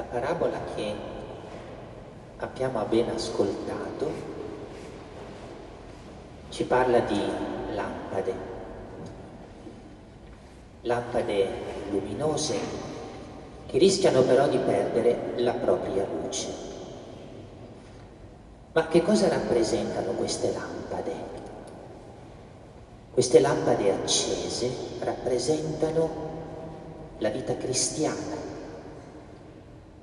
La parabola che abbiamo appena ascoltato ci parla di lampade, lampade luminose che rischiano però di perdere la propria luce. Ma che cosa rappresentano queste lampade? Queste lampade accese rappresentano la vita cristiana,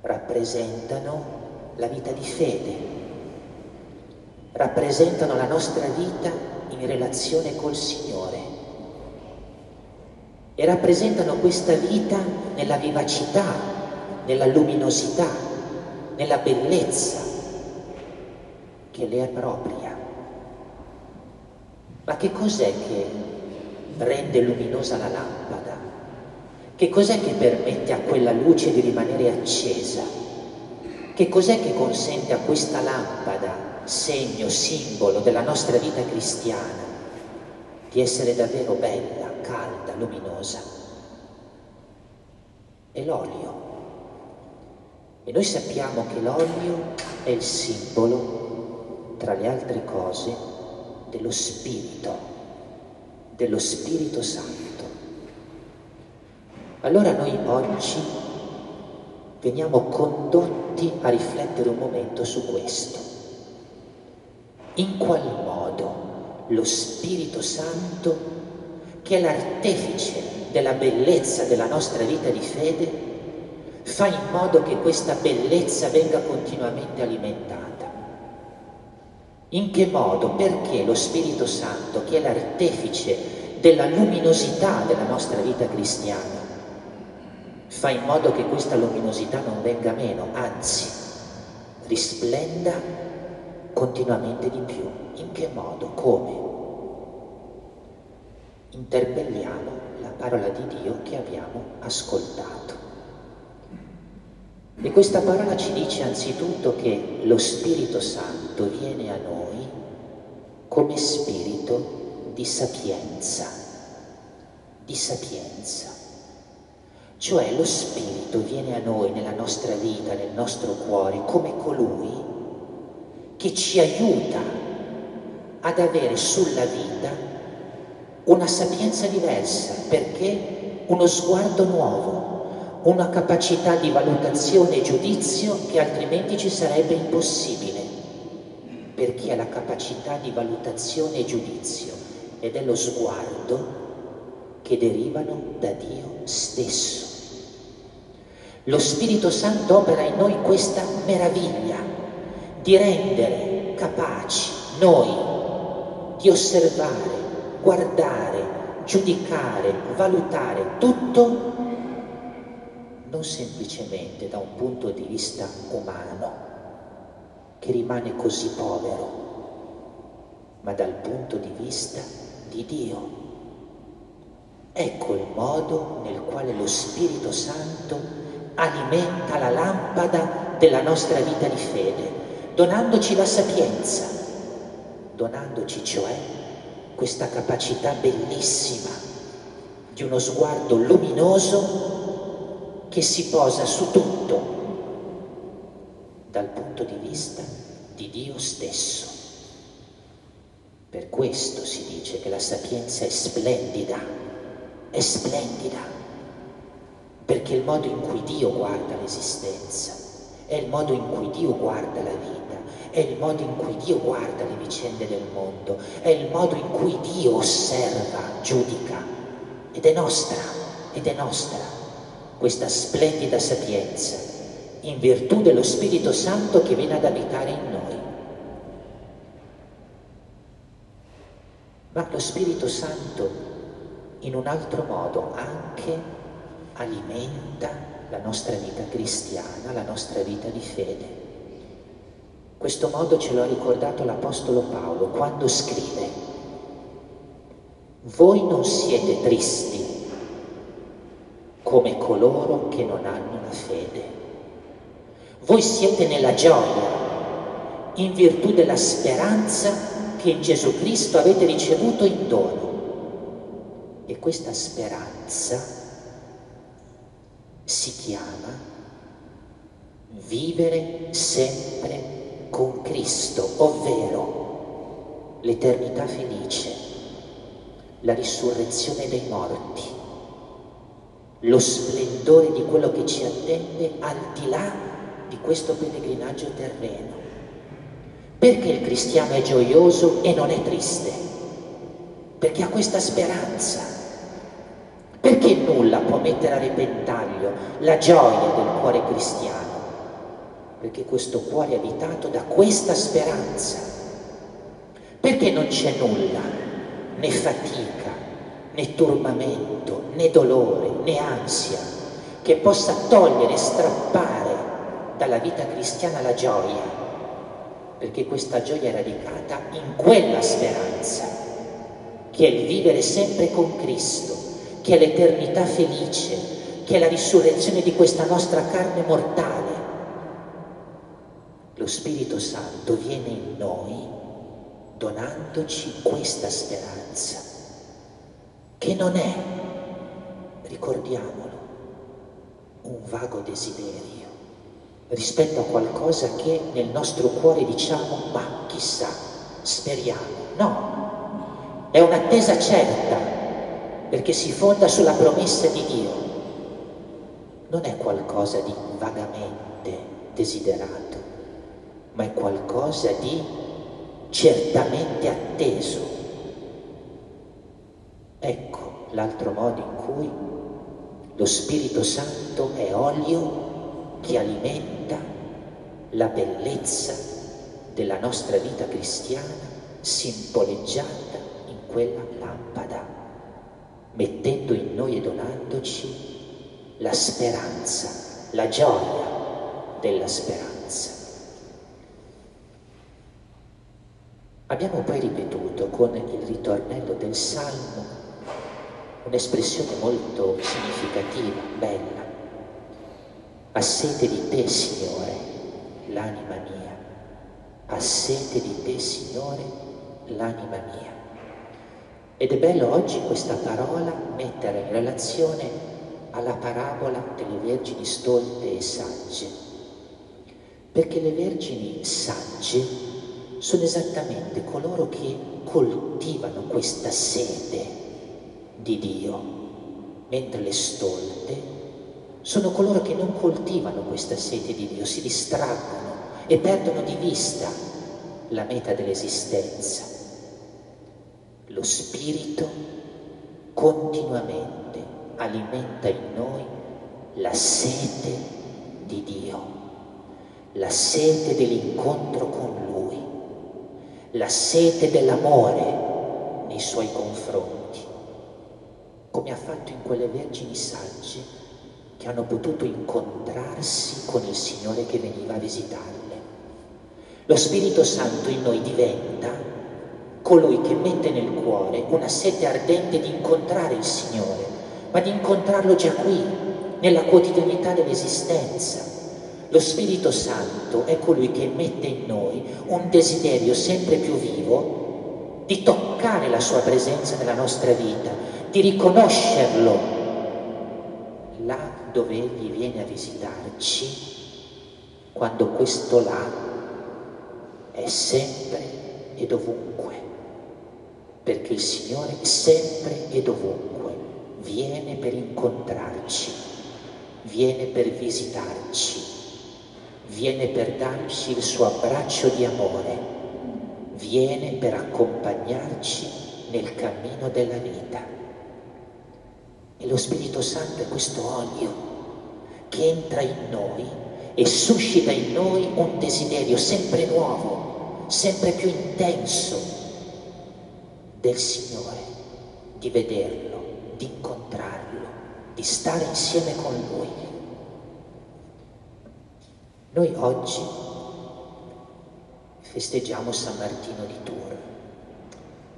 rappresentano la vita di fede, rappresentano la nostra vita in relazione col Signore e rappresentano questa vita nella vivacità, nella luminosità, nella bellezza che le è propria. Ma che cos'è che rende luminosa la lampada? Che cos'è che permette a quella luce di rimanere accesa? Che cos'è che consente a questa lampada, segno, simbolo della nostra vita cristiana, di essere davvero bella, calda, luminosa? È l'olio. E noi sappiamo che l'olio è il simbolo, tra le altre cose, dello Spirito, dello Spirito Santo. Allora noi oggi veniamo condotti a riflettere un momento su questo. In qual modo lo Spirito Santo, che è l'artefice della bellezza della nostra vita di fede, fa in modo che questa bellezza venga continuamente alimentata. In che modo? Perché lo Spirito Santo, che è l'artefice della luminosità della nostra vita cristiana, fa in modo che questa luminosità non venga meno, anzi risplenda continuamente di più. In che modo? Come? Interpelliamo la parola di Dio che abbiamo ascoltato. E questa parola ci dice anzitutto che lo Spirito Santo viene a noi come spirito di sapienza, di sapienza. Cioè lo Spirito viene a noi nella nostra vita, nel nostro cuore, come colui che ci aiuta ad avere sulla vita una sapienza diversa, perché uno sguardo nuovo, una capacità di valutazione e giudizio che altrimenti ci sarebbe impossibile, per chi ha la capacità di valutazione e giudizio ed è lo sguardo che derivano da Dio stesso. Lo Spirito Santo opera in noi questa meraviglia di rendere capaci noi di osservare, guardare, giudicare, valutare tutto non semplicemente da un punto di vista umano, che rimane così povero, ma dal punto di vista di Dio. Ecco il modo nel quale lo Spirito Santo alimenta la lampada della nostra vita di fede, donandoci la sapienza, donandoci cioè questa capacità bellissima di uno sguardo luminoso che si posa su tutto dal punto di vista di Dio stesso. Per questo si dice che la sapienza è splendida, è splendida perché il modo in cui Dio guarda l'esistenza, è il modo in cui Dio guarda la vita, è il modo in cui Dio guarda le vicende del mondo, è il modo in cui Dio osserva, giudica, ed è nostra, ed è nostra questa splendida sapienza, in virtù dello Spirito Santo che viene ad abitare in noi. Ma lo Spirito Santo in un altro modo anche alimenta la nostra vita cristiana, la nostra vita di fede. Questo modo ce lo ha ricordato l'Apostolo Paolo quando scrive, voi non siete tristi come coloro che non hanno la fede. Voi siete nella gioia in virtù della speranza che in Gesù Cristo avete ricevuto in dono. E questa speranza si chiama vivere sempre con Cristo, ovvero l'eternità felice, la risurrezione dei morti, lo splendore di quello che ci attende al di là di questo pellegrinaggio terreno. Perché il cristiano è gioioso e non è triste? Perché ha questa speranza. Nulla può mettere a repentaglio la gioia del cuore cristiano? Perché questo cuore è abitato da questa speranza. Perché non c'è nulla, né fatica, né turbamento, né dolore, né ansia, che possa togliere strappare dalla vita cristiana la gioia perché questa gioia è radicata in quella speranza, che è il vivere sempre con Cristo, che è l'eternità felice, che è la risurrezione di questa nostra carne mortale. Lo Spirito Santo viene in noi donandoci questa speranza, che non è, ricordiamolo, un vago desiderio rispetto a qualcosa che nel nostro cuore diciamo, ma chissà, speriamo. No, è un'attesa certa, perché si fonda sulla promessa di Dio. Non è qualcosa di vagamente desiderato, ma è qualcosa di certamente atteso. Ecco l'altro modo in cui lo Spirito Santo è olio che alimenta la bellezza della nostra vita cristiana simboleggiata in quella lampada, mettendo in noi e donandoci la speranza, la gioia della speranza. Abbiamo poi ripetuto con il ritornello del Salmo un'espressione molto significativa, bella, ha sete di te, Signore, l'anima mia. Ha sete di te, Signore, l'anima mia. Ed è bello oggi questa parola mettere in relazione alla parabola delle vergini stolte e sagge. Perché le vergini sagge sono esattamente coloro che coltivano questa sete di Dio, mentre le stolte sono coloro che non coltivano questa sete di Dio, si distraggono e perdono di vista la meta dell'esistenza. Lo Spirito continuamente alimenta in noi la sete di Dio, la sete dell'incontro con Lui, la sete dell'amore nei Suoi confronti, come ha fatto in quelle vergini sagge che hanno potuto incontrarsi con il Signore che veniva a visitarle. Lo Spirito Santo in noi diventa colui che mette nel cuore una sete ardente di incontrare il Signore, ma di incontrarlo già qui, nella quotidianità dell'esistenza. Lo Spirito Santo è colui che mette in noi un desiderio sempre più vivo di toccare la sua presenza nella nostra vita, di riconoscerlo là dove Egli viene a visitarci, quando questo là è sempre ed ovunque, perché il Signore sempre ed ovunque viene per incontrarci, viene per visitarci, viene per darci il suo abbraccio di amore, viene per accompagnarci nel cammino della vita. E lo Spirito Santo è questo olio che entra in noi e suscita in noi un desiderio sempre nuovo, sempre più intenso del Signore, di vederlo, di incontrarlo, di stare insieme con Lui. Noi oggi festeggiamo San Martino di Tours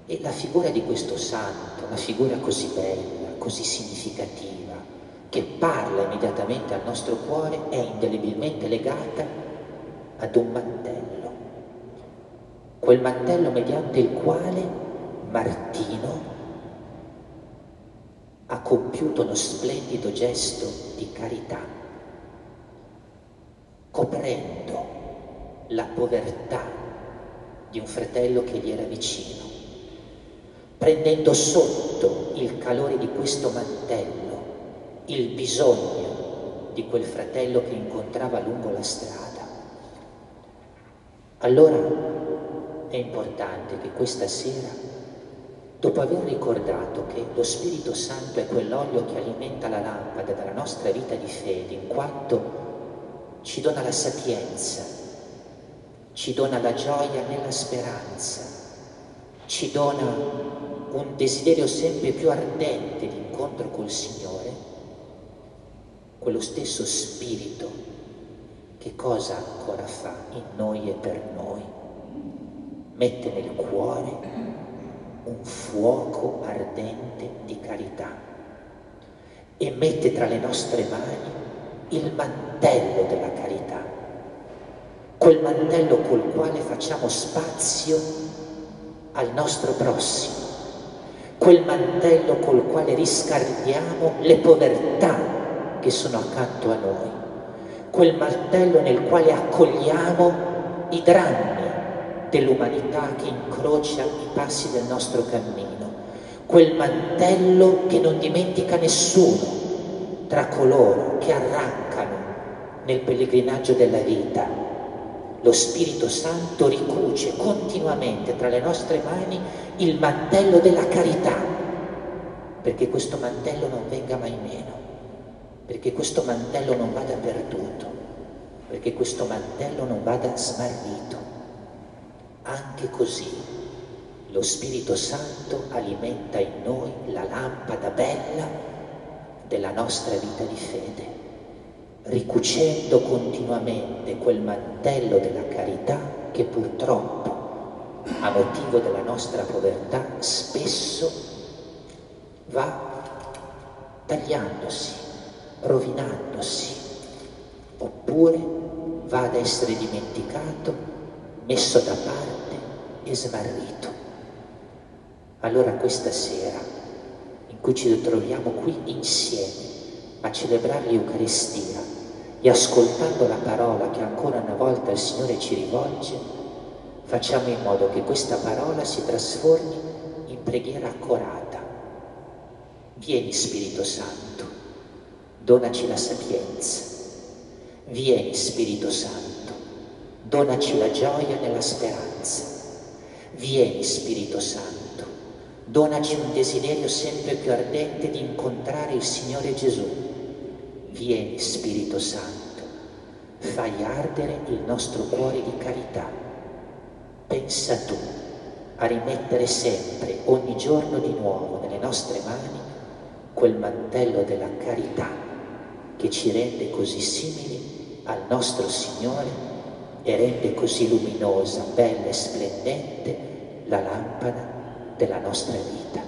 e la figura di questo santo, una figura così bella, così significativa, che parla immediatamente al nostro cuore, è indelebilmente legata ad un mantello. Quel mantello mediante il quale Martino ha compiuto uno splendido gesto di carità. coprendo la povertà di un fratello che gli era vicino, prendendo sotto il calore di questo mantello il bisogno di quel fratello che incontrava lungo la strada. Allora è importante che questa sera, dopo aver ricordato che lo Spirito Santo è quell'olio che alimenta la lampada della nostra vita di fede, in quanto ci dona la sapienza, ci dona la gioia nella speranza, ci dona un desiderio sempre più ardente di incontro col Signore, quello stesso Spirito che cosa ancora fa in noi e per noi? Mette nel cuore un fuoco ardente di carità e mette tra le nostre mani il mantello della carità, quel mantello col quale facciamo spazio al nostro prossimo, quel mantello col quale riscardiamo le povertà che sono accanto a noi quel martello nel quale accogliamo i drammi dell'umanità che incrocia i passi del nostro cammino, quel mantello che non dimentica nessuno tra coloro che arrancano nel pellegrinaggio della vita. Lo Spirito Santo ricuce continuamente tra le nostre mani il mantello della carità, perché questo mantello non venga mai meno perché questo mantello non vada perduto, perché questo mantello non vada smarrito. Anche così lo Spirito Santo alimenta in noi la lampada bella della nostra vita di fede, ricucendo continuamente quel mantello della carità che purtroppo, a motivo della nostra povertà, spesso va tagliandosi rovinandosi, oppure va ad essere dimenticato, messo da parte e smarrito. Allora questa sera, in cui ci troviamo qui insieme a celebrare l'Eucaristia e ascoltando la parola che ancora una volta il Signore ci rivolge, facciamo in modo che questa parola si trasformi in preghiera accorata. Vieni Spirito Santo donaci la sapienza. Vieni Spirito Santo, donaci la gioia nella speranza. Vieni Spirito Santo, donaci un desiderio sempre più ardente di incontrare il Signore Gesù. Vieni Spirito Santo, fai ardere il nostro cuore di carità. Pensa tu a rimettere sempre, ogni giorno di nuovo, nelle nostre mani quel mantello della carità che ci rende così simili al nostro Signore e rende così luminosa, bella e splendente la lampada della nostra vita.